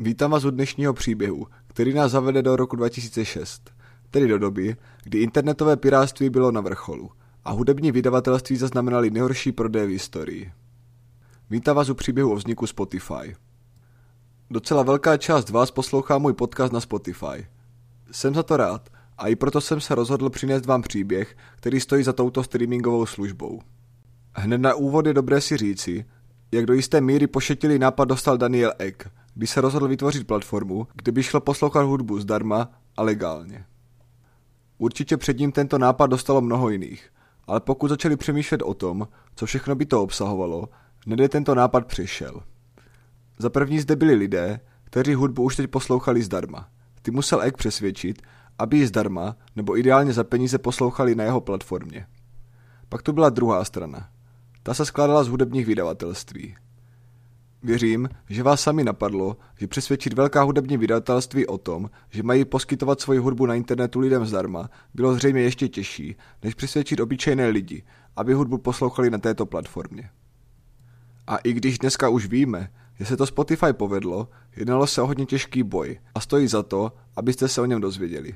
Vítám vás u dnešního příběhu, který nás zavede do roku 2006, tedy do doby, kdy internetové piráctví bylo na vrcholu a hudební vydavatelství zaznamenali nejhorší prodej v historii. Vítám vás u příběhu o vzniku Spotify. Docela velká část vás poslouchá můj podcast na Spotify. Jsem za to rád a i proto jsem se rozhodl přinést vám příběh, který stojí za touto streamingovou službou. Hned na úvod je dobré si říci, jak do jisté míry pošetilý nápad dostal Daniel Ek, když se rozhodl vytvořit platformu, kde by šlo poslouchat hudbu zdarma a legálně. Určitě před ním tento nápad dostalo mnoho jiných, ale pokud začali přemýšlet o tom, co všechno by to obsahovalo, nede tento nápad přišel. Za první zde byli lidé, kteří hudbu už teď poslouchali zdarma. Ty musel Ek přesvědčit, aby ji zdarma nebo ideálně za peníze poslouchali na jeho platformě. Pak tu byla druhá strana. Ta se skládala z hudebních vydavatelství. Věřím, že vás sami napadlo, že přesvědčit velká hudební vydavatelství o tom, že mají poskytovat svoji hudbu na internetu lidem zdarma, bylo zřejmě ještě těžší, než přesvědčit obyčejné lidi, aby hudbu poslouchali na této platformě. A i když dneska už víme, že se to Spotify povedlo, jednalo se o hodně těžký boj a stojí za to, abyste se o něm dozvěděli.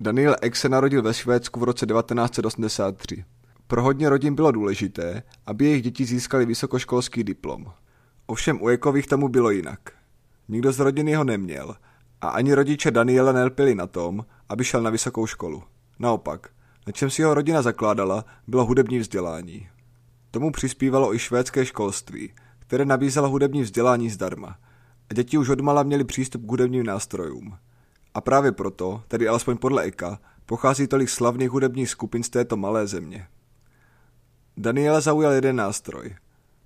Daniel Ek se narodil ve Švédsku v roce 1983. Pro hodně rodin bylo důležité, aby jejich děti získali vysokoškolský diplom. Ovšem u Ekových tomu bylo jinak. Nikdo z rodiny ho neměl a ani rodiče Daniela nelpili na tom, aby šel na vysokou školu. Naopak, na čem si jeho rodina zakládala, bylo hudební vzdělání. Tomu přispívalo i švédské školství, které nabízelo hudební vzdělání zdarma. A děti už odmala měli přístup k hudebním nástrojům. A právě proto, tedy alespoň podle Eka, pochází tolik slavných hudebních skupin z této malé země. Daniela zaujal jeden nástroj.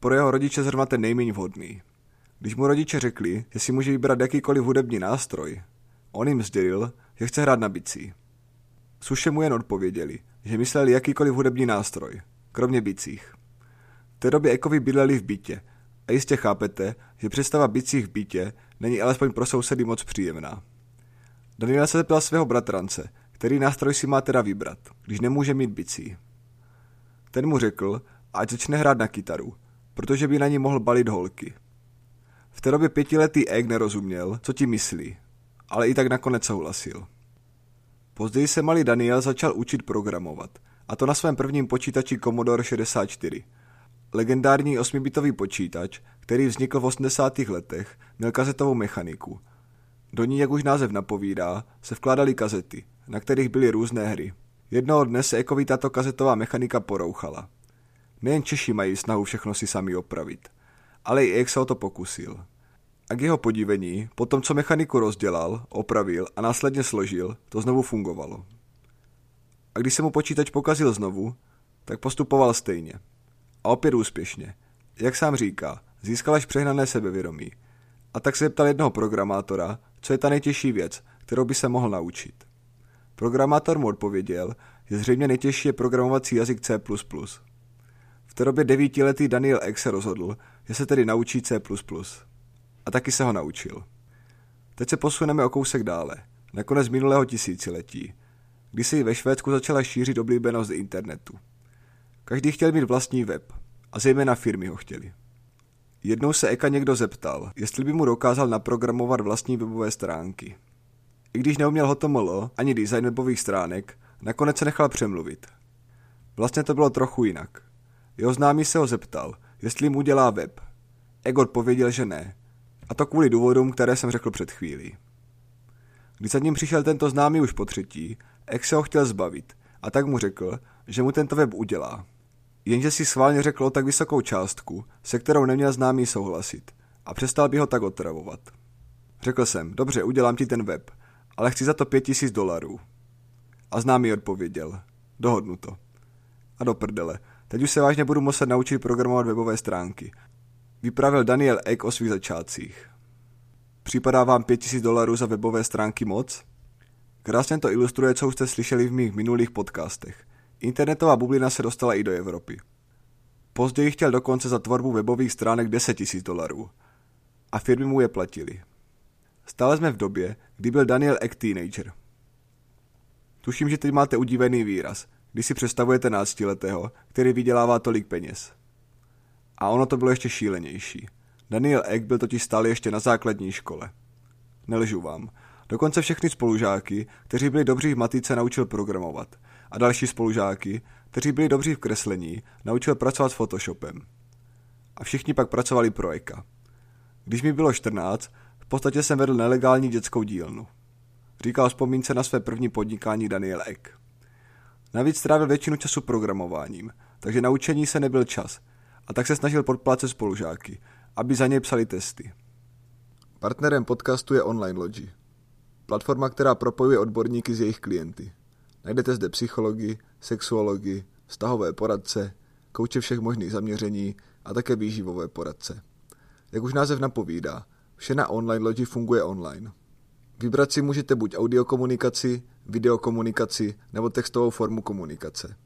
Pro jeho rodiče zrovna ten nejméně vhodný. Když mu rodiče řekli, že si může vybrat jakýkoliv hudební nástroj, on jim sdělil, že chce hrát na bicí. Suše mu jen odpověděli, že mysleli jakýkoliv hudební nástroj, kromě bicích. V té době Ekovi bydleli v bytě a jistě chápete, že představa bicích v bytě není alespoň pro sousedy moc příjemná. Daniel se zeptal svého bratrance, který nástroj si má teda vybrat, když nemůže mít bicí. Ten mu řekl, ať začne hrát na kytaru, protože by na ní mohl balit holky. V té době pětiletý Egg nerozuměl, co ti myslí, ale i tak nakonec souhlasil. Později se malý Daniel začal učit programovat, a to na svém prvním počítači Commodore 64. Legendární 8-bitový počítač, který vznikl v 80. letech, měl kazetovou mechaniku. Do ní, jak už název napovídá, se vkládaly kazety, na kterých byly různé hry. Jednoho dne se Ekovi tato kazetová mechanika porouchala. Nejen Češi mají snahu všechno si sami opravit, ale i o to pokusil. A k jeho podívení, po tom, co mechaniku rozdělal, opravil a následně složil, to znovu fungovalo. A když se mu počítač pokazil znovu, tak postupoval stejně. A opět úspěšně. Jak sám říká, získal až přehnané sebevědomí. A tak se zeptal jednoho programátora, co je ta nejtěžší věc, kterou by se mohl naučit. Programátor mu odpověděl, že zřejmě nejtěžší je programovací jazyk C++. V té době devítiletý Daniel Ek se rozhodl, že se tedy naučí C++. A taky se ho naučil. Teď se posuneme o kousek dále, na konec minulého tisíciletí, kdy se i ve Švédsku začala šířit oblíbenost internetu. Každý chtěl mít vlastní web, a zejména firmy ho chtěli. Jednou se Eka někdo zeptal, jestli by mu dokázal naprogramovat vlastní webové stránky. I když neuměl HTML ani design webových stránek, nakonec se nechal přemluvit. Vlastně to bylo trochu jinak. Jeho známý se ho zeptal, jestli mu dělá web. Egor odpověděl, že ne. A to kvůli důvodům, které jsem řekl před chvílí. Když za ním přišel tento známý už po třetí, Ek se ho chtěl zbavit a tak mu řekl, že mu tento web udělá. Jenže si schválně řekl tak vysokou částku, se kterou neměl známý souhlasit a přestal by ho tak otravovat. Řekl jsem, dobře, udělám ti ten web, ale chci za to pět tisíc dolarů. A známý odpověděl, dohodnu to. A do prdele, teď už se vážně budu muset naučit programovat webové stránky. Vypravil Daniel Ek o svých začátcích. Připadá vám pět tisíc dolarů za webové stránky moc? Krásně to ilustruje, co už jste slyšeli v mých minulých podcastech. Internetová bublina se dostala i do Evropy. Později chtěl dokonce za tvorbu webových stránek 10 tisíc dolarů. A firmy mu je platili. Stále jsme v době, kdy byl Daniel Ek teenager. Tuším, že teď máte udívený výraz, když si představujete náctiletého, který vydělává tolik peněz. A ono to bylo ještě šílenější. Daniel Ek byl totiž stále ještě na základní škole. Nelžu vám. Dokonce všechny spolužáky, kteří byli dobří v matice, naučil programovat. A další spolužáky, kteří byli dobří v kreslení, naučil pracovat s Photoshopem. A všichni pak pracovali pro Eka. Když mi bylo 14, v podstatě jsem vedl nelegální dětskou dílnu. Říkal vzpomínce na své první podnikání Daniel Ek. Navíc strávil většinu času programováním, takže na učení se nebyl čas a tak se snažil podplácet spolužáky, aby za něj psali testy. Partnerem podcastu je Online Logi. Platforma, která propojuje odborníky s jejich klienty. Najdete zde psychologii, sexuologii, vztahové poradce, kouče všech možných zaměření a také výživové poradce. Jak už název napovídá, vše na online logi funguje online. Vybrat si můžete buď audiokomunikaci, videokomunikaci nebo textovou formu komunikace.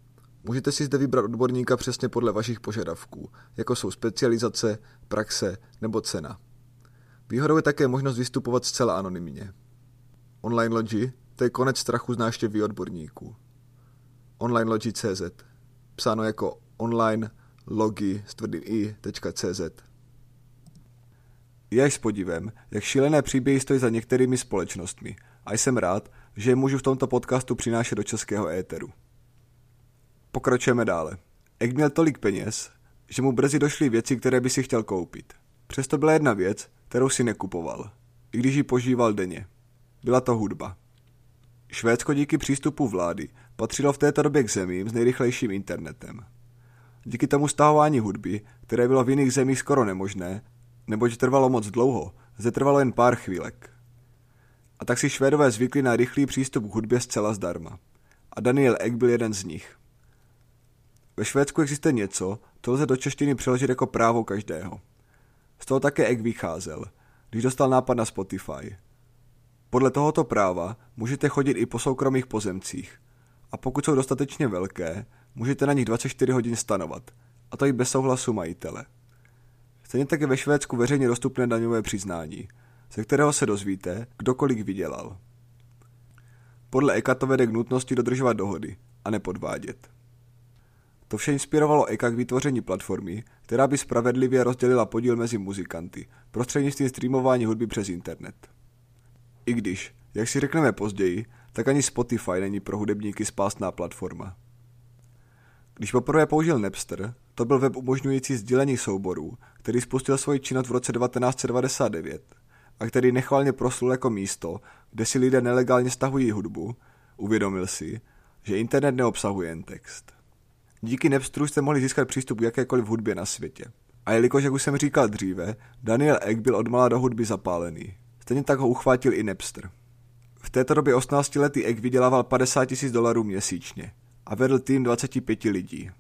Můžete si zde vybrat odborníka přesně podle vašich požadavků, jako jsou specializace, praxe nebo cena. Výhodou je také možnost vystupovat zcela anonymně. Online Logi to je konec strachu z náštěvy odborníků. Online Logi.cz Psáno jako online logi s tvrdým i.cz Je až s podivem, jak šílené příběhy stojí za některými společnostmi a jsem rád, že je můžu v tomto podcastu přinášet do českého éteru. Pokračujeme dále. Ek měl tolik peněz, že mu brzy došly věci, které by si chtěl koupit. Přesto byla jedna věc, kterou si nekupoval, i když ji požíval denně. Byla to hudba. Švédsko díky přístupu vlády patřilo v této době k zemím s nejrychlejším internetem. Díky tomu stahování hudby, které bylo v jiných zemích skoro nemožné, neboť trvalo moc dlouho, zde trvalo jen pár chvílek. A tak si Švédové zvykli na rychlý přístup k hudbě zcela zdarma. A Daniel Ek byl jeden z nich. Ve Švédsku existuje něco, co lze do češtiny přeložit jako právo každého. Z toho také Ek vycházel, když dostal nápad na Spotify. Podle tohoto práva můžete chodit i po soukromých pozemcích. A pokud jsou dostatečně velké, můžete na nich 24 hodin stanovat. A to i bez souhlasu majitele. Stejně tak je ve Švédsku veřejně dostupné daňové přiznání, ze kterého se dozvíte, kdokoliv vydělal. Podle Eka to vede k nutnosti dodržovat dohody a nepodvádět. To vše inspirovalo Eka k vytvoření platformy, která by spravedlivě rozdělila podíl mezi muzikanty prostřednictvím streamování hudby přes internet. I když, jak si řekneme později, tak ani Spotify není pro hudebníky spásná platforma. Když poprvé použil Napster, to byl web umožňující sdílení souborů, který spustil svoji činnost v roce 1999 a který nechvalně proslul jako místo, kde si lidé nelegálně stahují hudbu, uvědomil si, že internet neobsahuje jen text. Díky Napsteru jste mohli získat přístup k jakékoliv hudbě na světě. A jelikož, jak už jsem říkal dříve, Daniel Ek byl odmala do hudby zapálený. Stejně tak ho uchvátil i Napster. V této době 18-letý Ek vydělával 50 tisíc dolarů měsíčně a vedl tým 25 lidí.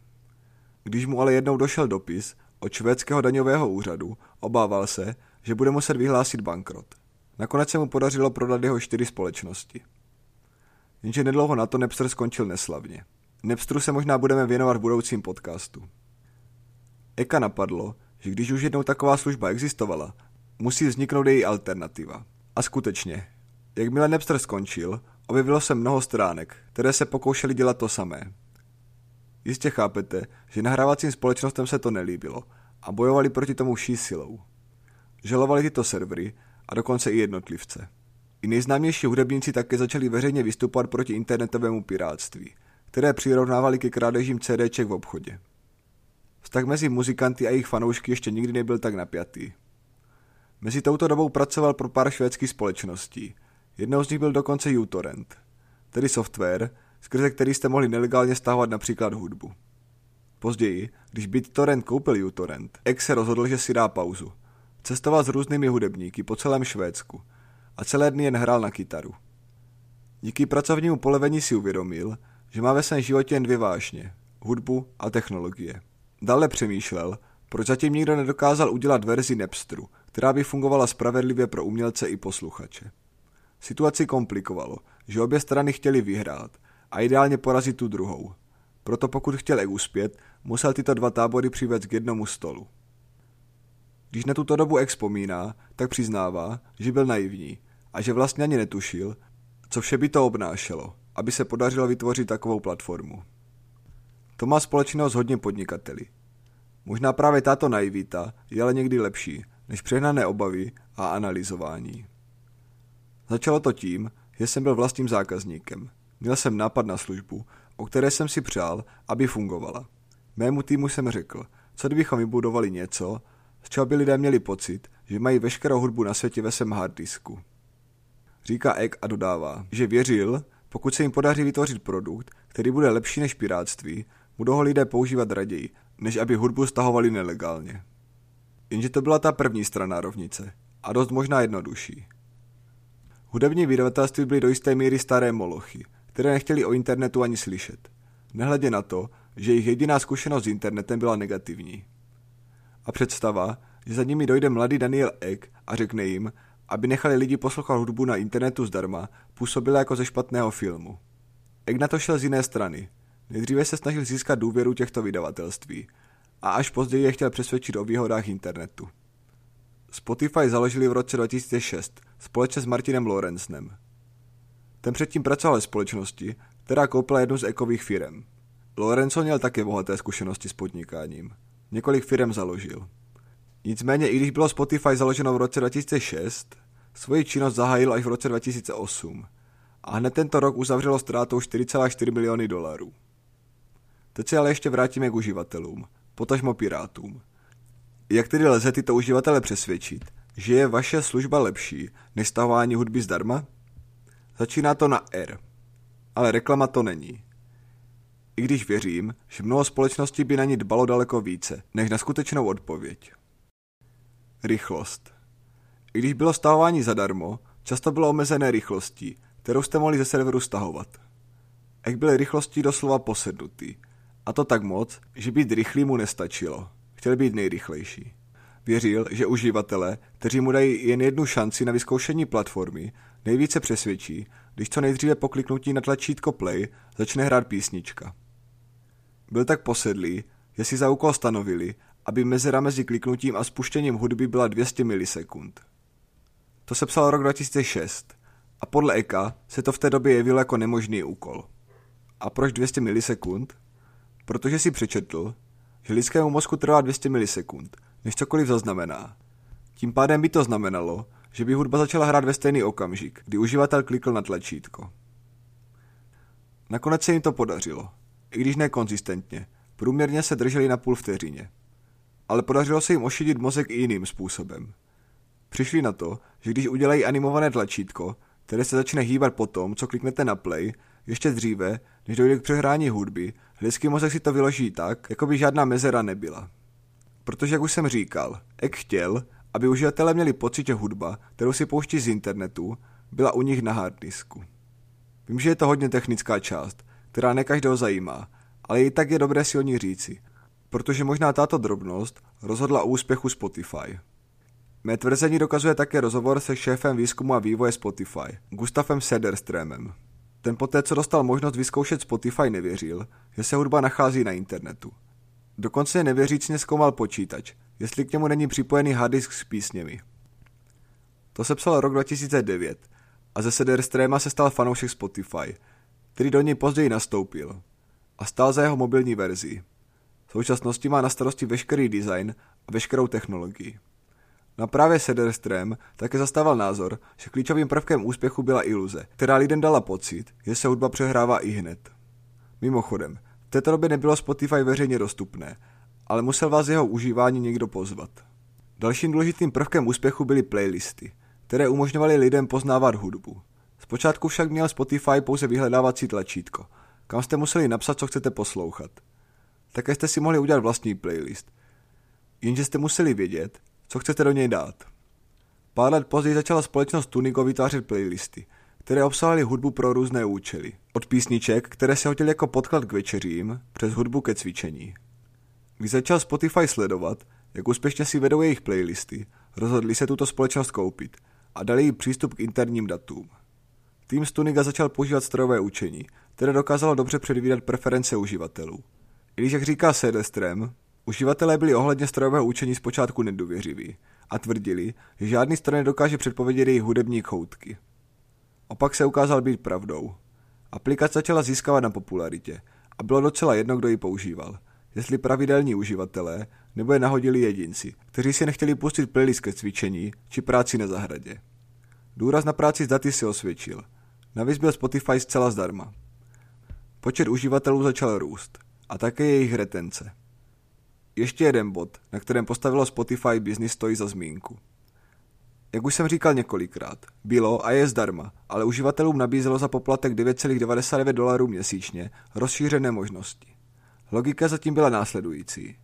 Když mu ale jednou došel dopis od švédského daňového úřadu, obával se, že bude muset vyhlásit bankrot. Nakonec se mu podařilo prodat jeho čtyři společnosti. Jenže nedlouho na to Napster skončil neslavně. Napsteru se možná budeme věnovat v budoucím podcastu. Eka napadlo, že když už jednou taková služba existovala, musí vzniknout její alternativa. A skutečně, jakmile Napster skončil, objevilo se mnoho stránek, které se pokoušely dělat to samé. Jistě chápete, že nahrávacím společnostem se to nelíbilo a bojovali proti tomu vší silou. Žalovali tyto servery a dokonce i jednotlivce. I nejznámější hudebníci také začali veřejně vystupovat proti internetovému pirátství, které přirovnávali ke krádežím CDček v obchodě. Vztah mezi muzikanty a jejich fanoušky ještě nikdy nebyl tak napjatý. Mezi touto dobou pracoval pro pár švédských společností. Jednou z nich byl dokonce uTorrent, tedy software, skrze který jste mohli nelegálně stahovat například hudbu. Později, když BitTorrent koupil uTorrent, X se rozhodl, že si dá pauzu. Cestoval s různými hudebníky po celém Švédsku a celé dny jen hrál na kytaru. Díky pracovnímu polevení si uvědomil, že má ve svém životě jen dvě vášně, hudbu a technologie. Dále přemýšlel, proč zatím nikdo nedokázal udělat verzi Napsteru, která by fungovala spravedlivě pro umělce i posluchače. Situaci komplikovalo, že obě strany chtěli vyhrát a ideálně porazit tu druhou. Proto pokud chtěl uspět, musel tyto dva tábory přivést k jednomu stolu. Když na tuto dobu Eg vzpomíná, tak přiznává, že byl naivní a že vlastně ani netušil, co vše by to obnášelo, aby se podařilo vytvořit takovou platformu. To má společného s hodně podnikateli. Možná právě tato naivita je ale někdy lepší, než přehnané obavy a analyzování. Začalo to tím, že jsem byl vlastním zákazníkem. Měl jsem nápad na službu, o které jsem si přál, aby fungovala. Mému týmu jsem řekl, co kdybychom vybudovali něco, z čeho by lidé měli pocit, že mají veškerou hudbu na světě ve svém harddisku. Říká Egg a dodává, že věřil, pokud se jim podaří vytvořit produkt, který bude lepší než piráctví, budou ho lidé používat raději, než aby hudbu stahovali nelegálně. Jenže to byla ta první strana rovnice a dost možná jednodušší. Hudební vydavatelství byly do jisté míry staré molochy, které nechtěli o internetu ani slyšet. Nehledě na to, že jejich jediná zkušenost s internetem byla negativní. A představa, že za nimi dojde mladý Daniel Ek a řekne jim, aby nechali lidi poslouchat hudbu na internetu zdarma, působila jako ze špatného filmu. Ek na to šel z jiné strany. Nejdříve se snažil získat důvěru těchto vydavatelství a až později je chtěl přesvědčit o výhodách internetu. Spotify založili v roce 2006 společně s Martinem Lorenznem. Ten předtím pracoval ve společnosti, která koupila jednu z ekových firm. Lorenzo měl také bohaté zkušenosti s podnikáním. Několik firm založil. Nicméně, i když bylo Spotify založeno v roce 2006, svoji činnost zahájil až v roce 2008 a hned tento rok uzavřelo ztrátou 4,4 miliony dolarů. Teď se ale ještě vrátíme k uživatelům, potažmo pirátům. Jak tedy lze tyto uživatele přesvědčit, že je vaše služba lepší než stahování hudby zdarma? Začíná to na R, ale reklama to není. I když věřím, že mnoho společností by na ní dbalo daleko více, než na skutečnou odpověď. Rychlost. I když bylo stahování zadarmo, často bylo omezené rychlostí, kterou jste mohli ze serveru stahovat. Jak byly rychlostí doslova posednutý. A to tak moc, že být rychlý mu nestačilo. Chtěl být nejrychlejší. Věřil, že uživatelé, kteří mu dají jen jednu šanci na vyzkoušení platformy, nejvíce přesvědčí, když co nejdříve po kliknutí na tlačítko play začne hrát písnička. Byl tak posedlý, že si za úkol stanovili, aby mezera mezi kliknutím a spuštěním hudby byla 200 milisekund. To se psal rok 2006 a podle Eka se to v té době jevilo jako nemožný úkol. A proč 200 milisekund? Protože si přečetl, že lidskému mozku trvá 200 milisekund, než cokoliv zaznamená. Tím pádem by to znamenalo, že by hudba začala hrát ve stejný okamžik, kdy uživatel klikl na tlačítko. Nakonec se jim to podařilo, i když ne konzistentně, průměrně se drželi na půl vteřině. Ale podařilo se jim ošidit mozek i jiným způsobem. Přišli na to, že když udělají animované tlačítko, které se začne hýbat po tom, co kliknete na play, ještě dříve, než dojde k přehrání hudby, lidský mozek si to vyloží tak, jako by žádná mezera nebyla. Protože, jak už jsem říkal, Ek chtěl, aby uživatelé měli pocit, že hudba, kterou si pouští z internetu, byla u nich na harddisku. Vím, že je to hodně technická část, která ne každého zajímá, ale i tak je dobré si o ní říci, protože možná tato drobnost rozhodla o úspěchu Spotify. Mé tvrzení dokazuje také rozhovor se šéfem výzkumu a vývoje Spotify, Gustavem Sederströmem. Ten poté, co dostal možnost vyzkoušet Spotify, nevěřil, že se hudba nachází na internetu. Dokonce nevěřícně zkoumal počítač, jestli k němu není připojený harddisk s písněmi. To se psal rok 2009 a ze Sederstrema se stal fanoušek Spotify, který do něj později nastoupil a stál za jeho mobilní verzi. V současnosti má na starosti veškerý design a veškerou technologii. Na právě Sederström také zastával názor, že klíčovým prvkem úspěchu byla iluze, která lidem dala pocit, že se hudba přehrává i hned. Mimochodem, v této době nebylo Spotify veřejně dostupné, ale musel vás jeho užívání někdo pozvat. Dalším důležitým prvkem úspěchu byly playlisty, které umožňovaly lidem poznávat hudbu. Zpočátku však měl Spotify pouze vyhledávací tlačítko, kam jste museli napsat, co chcete poslouchat. Také jste si mohli udělat vlastní playlist. Jenže jste museli vědět, co chcete do něj dát. Pár let později začala společnost Tunigo vytvářet playlisty, které obsahovaly hudbu pro různé účely. Od písniček, které se hodily jako podklad k večeřím, přes hudbu ke cvičení. Když začal Spotify sledovat, jak úspěšně si vedou jejich playlisty, rozhodli se tuto společnost koupit a dali jí přístup k interním datům. Tým Stuniga začal používat strojové učení, které dokázalo dobře předvídat preference uživatelů. I když, jak říká Sedestrem, uživatelé byli ohledně strojového učení zpočátku nedůvěřiví a tvrdili, že žádný stroj nedokáže předpovědět jejich hudební choutky. Opak se ukázal být pravdou. Aplikace začala získávat na popularitě a bylo docela jedno, kdo ji používal – jestli pravidelní uživatelé nebo je nahodili jedinci, kteří si nechtěli pustit playlist ke cvičení či práci na zahradě. Důraz na práci s daty si osvědčil. Navíc byl Spotify zcela zdarma. Počet uživatelů začal růst a také jejich retence. Ještě jeden bod, na kterém postavilo Spotify Business stojí za zmínku. Jak už jsem říkal několikrát, bylo a je zdarma, ale uživatelům nabízelo za poplatek 9,99 dolarů měsíčně rozšířené možnosti. Logika zatím byla následující.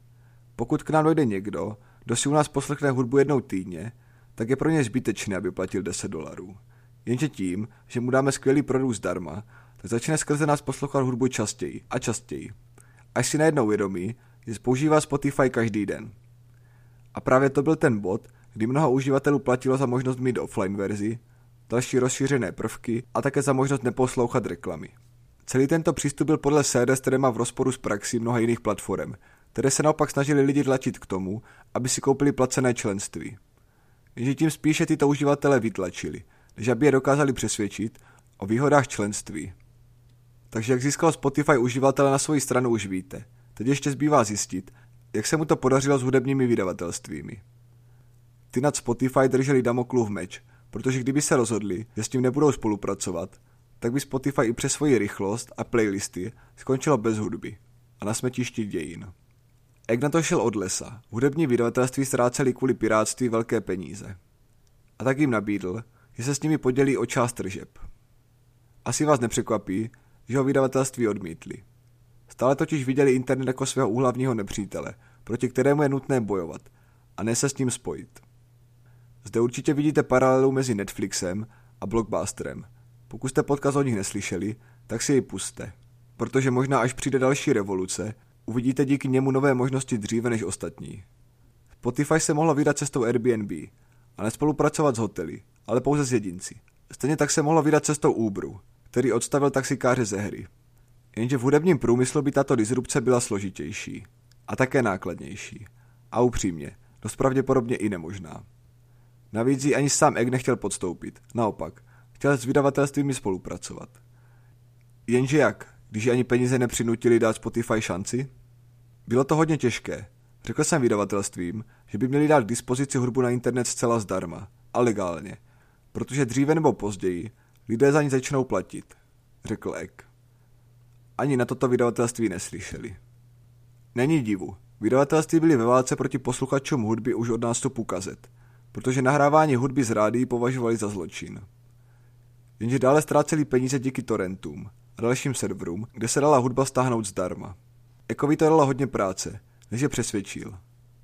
Pokud k nám dojde někdo, kdo si u nás poslechne hudbu jednou týdně, tak je pro ně zbytečné, aby platil 10 dolarů. Jenže tím, že mu dáme skvělý produkt zdarma, tak začne skrze nás poslouchat hudbu častěji a častěji. Až si najednou vědomí, že používá Spotify každý den. A právě to byl ten bod, kdy mnoho uživatelů platilo za možnost mít offline verzi, další rozšířené prvky a také za možnost neposlouchat reklamy. Celý tento přístup byl podle Sedes v rozporu s praxí mnoha jiných platform, které se naopak snažili lidi tlačit k tomu, aby si koupili placené členství. Jenže tím spíše tyto uživatele vytlačili, než aby je dokázali přesvědčit o výhodách členství. Takže jak získal Spotify uživatele na svoji stranu už víte. Teď ještě zbývá zjistit, jak se mu to podařilo s hudebními vydavatelstvími. Ty nad Spotify drželi Damoklův meč, protože kdyby se rozhodli, že s tím nebudou spolupracovat, tak by Spotify i přes svoji rychlost a playlisty skončilo bez hudby a na smetišti dějin. Jak na to šel od lesa, hudební vydavatelství ztráceli kvůli pirátství velké peníze. A tak jim nabídl, že se s nimi podělí o část tržeb. Asi vás nepřekvapí, že ho vydavatelství odmítli. Stále totiž viděli internet jako svého úhlavního nepřítele, proti kterému je nutné bojovat, a ne se s ním spojit. Zde určitě vidíte paralelu mezi Netflixem a Blockbusterem. Pokud jste podcast o nich neslyšeli, tak si ji puste. Protože možná až přijde další revoluce, uvidíte díky němu nové možnosti dříve než ostatní. Spotify se mohlo vydat cestou Airbnb a nespolupracovat s hotely, ale pouze s jedinci. Stejně tak se mohlo vydat cestou Uberu, který odstavil taxikáře ze hry. Jenže v hudebním průmyslu by tato disrupce byla složitější a také nákladnější. A upřímně, dost pravděpodobně i nemožná. Navíc ji ani sám Egg nechtěl podstoupit. Naopak, chtěl s vydavatelstvími spolupracovat. Jenže jak, když ani peníze nepřinutili dát Spotify šanci? Bylo to hodně těžké. Řekl jsem vydavatelstvím, že by měli dát k dispozici hudbu na internet zcela zdarma a legálně, protože dříve nebo později lidé za ní začnou platit, řekl Egg. Ani na toto vydavatelství neslyšeli. Není divu, vydavatelství byly ve válce proti posluchačům hudby už od nástupu kazet – protože nahrávání hudby z rádií považovali za zločin. Jenže dále ztráceli peníze díky torrentům a dalším serverům, kde se dala hudba stáhnout zdarma. Ekovi to dalo hodně práce, než je přesvědčil.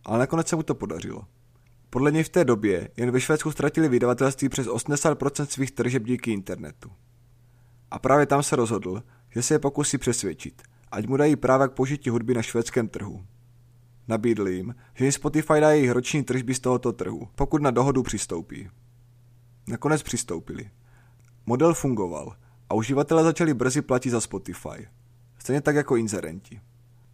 Ale nakonec se mu to podařilo. Podle něj v té době jen ve Švédsku ztratili vydavatelství přes 80% svých tržeb díky internetu. A právě tam se rozhodl, že se je pokusí přesvědčit, ať mu dají práva k použití hudby na švédském trhu. Nabídl jim, že jim Spotify dá jejich roční tržby z tohoto trhu, pokud na dohodu přistoupí. Nakonec přistoupili. Model fungoval a uživatelé začali brzy platit za Spotify. Stejně tak jako inzerenti.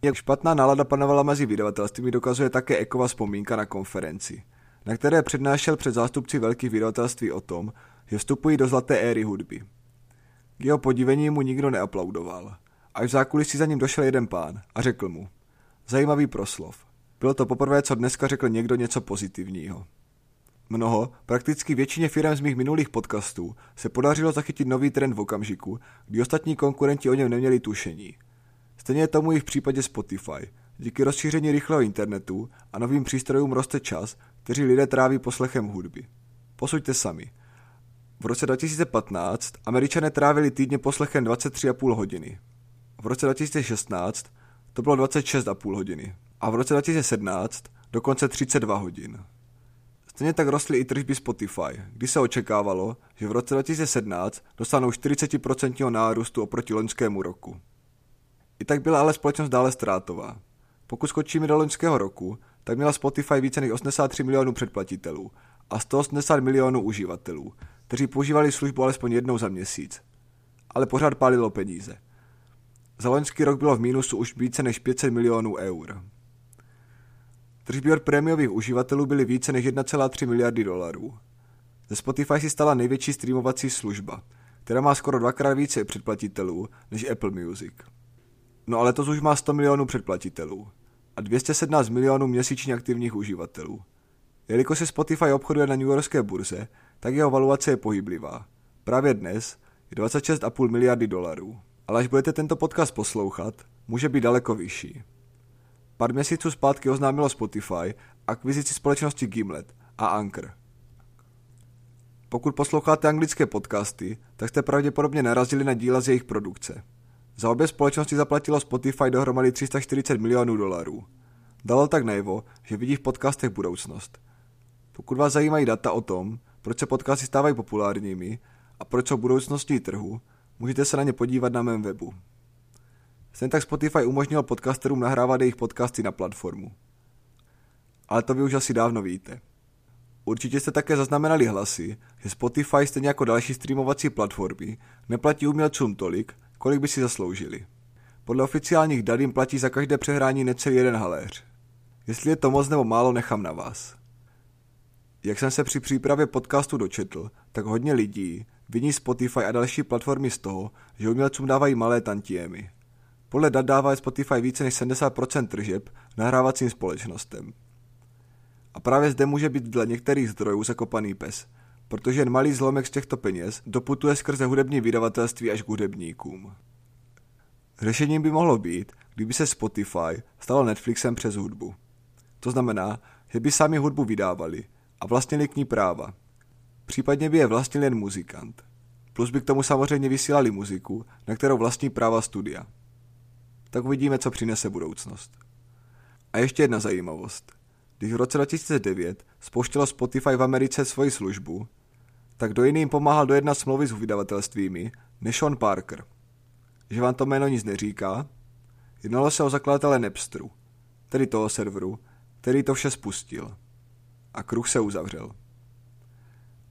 Jak špatná nálada panovala mezi vydavatelstvími dokazuje také Ekova vzpomínka na konferenci, na které přednášel před zástupci velkých vydavatelství o tom, že vstupují do zlaté éry hudby. K jeho podivení mu nikdo neaplaudoval. Až v zákulisí za ním došel jeden pán a řekl mu – Zajímavý proslov. Bylo to poprvé, co dneska řekl někdo něco pozitivního. Mnoho, prakticky většině firm z mých minulých podcastů se podařilo zachytit nový trend v okamžiku, kdy ostatní konkurenti o něm neměli tušení. Stejně tomu i v případě Spotify. Díky rozšíření rychlého internetu a novým přístrojům roste čas, kteří lidé tráví poslechem hudby. Posuďte sami. V roce 2015 američané trávili týdně poslechem 23,5 hodiny. V roce 2016 to bylo 26,5 hodiny. A v roce 2017 dokonce 32 hodin. Stejně tak rostly i tržby Spotify, kdy se očekávalo, že v roce 2017 dostanou 40% nárůstu oproti loňskému roku. I tak byla ale společnost dále ztrátová. Pokud skočíme do loňského roku, tak měla Spotify více než 83 milionů předplatitelů a 180 milionů uživatelů, kteří používali službu alespoň jednou za měsíc. Ale pořád pálilo peníze – za loňský rok bylo v mínusu už více než 500 milionů eur. Tržby od prémiových uživatelů byly více než 1,3 miliardy dolarů. Ze Spotify si stala největší streamovací služba, která má skoro dvakrát více předplatitelů než Apple Music. No ale to už má 100 milionů předplatitelů. A 217 milionů měsíčně aktivních uživatelů. Jelikož se Spotify obchoduje na New Yorkské burze, tak jeho valuace je pohyblivá. Právě dnes je 26,5 miliardy dolarů. Ale až budete tento podcast poslouchat, může být daleko vyšší. Pár měsíců zpátky oznámilo Spotify akvizici společnosti Gimlet a Anchor. Pokud posloucháte anglické podcasty, tak jste pravděpodobně narazili na díla z jejich produkce. Za obě společnosti zaplatilo Spotify dohromady 340 milionů dolarů. Dalo tak najevo, že vidí v podcastech budoucnost. Pokud vás zajímají data o tom, proč se podcasty stávají populárními a proč jsou budoucností trhu, můžete se na ně podívat na mém webu. Stejně tak Spotify umožnil podcasterům nahrávat jejich podcasty na platformu. Ale to vy už asi dávno víte. Určitě jste také zaznamenali hlasy, že Spotify stejně jako další streamovací platformy neplatí umělcům tolik, kolik by si zasloužili. Podle oficiálních dat jim platí za každé přehrání necelý jeden haléř. Jestli je to moc nebo málo, nechám na vás. Jak jsem se při přípravě podcastu dočetl, tak hodně lidí viní Spotify a další platformy z toho, že umělcům dávají malé tantiemy. Podle dat dává Spotify více než 70% tržeb nahrávacím společnostem. A právě zde může být dle některých zdrojů zakopaný pes, protože jen malý zlomek z těchto peněz doputuje skrze hudební vydavatelství až k hudebníkům. Řešením by mohlo být, kdyby se Spotify stalo Netflixem přes hudbu. To znamená, že by sami hudbu vydávali a vlastnili k ní práva. Případně by je vlastnil jen muzikant. Plus by k tomu samozřejmě vysílali muziku, na kterou vlastní práva studia. Tak uvidíme, co přinese budoucnost. A ještě jedna zajímavost. Když v roce 2009 spouštělo Spotify v Americe svoji službu, tak do jiným pomáhal dojednat smlouvy s vydavatelstvími než Sean Parker. Že vám to jméno nic neříká? Jednalo se o zakladatele Napsteru, tedy toho serveru, který to vše spustil. A kruh se uzavřel.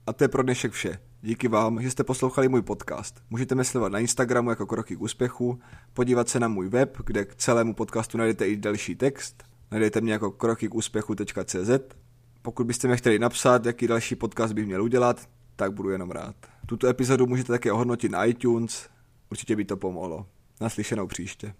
A to je pro dnešek vše. Díky vám, že jste poslouchali můj podcast. Můžete mě sledovat na Instagramu jako kroky k úspěchu, podívat se na můj web, kde k celému podcastu najdete i další text. Najdete mě jako kroky k úspěchu.cz. Pokud byste mě chtěli napsat, jaký další podcast bych měl udělat, tak budu jenom rád. Tuto epizodu můžete také ohodnotit na iTunes, určitě by to pomohlo. Naslyšenou příště.